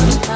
love.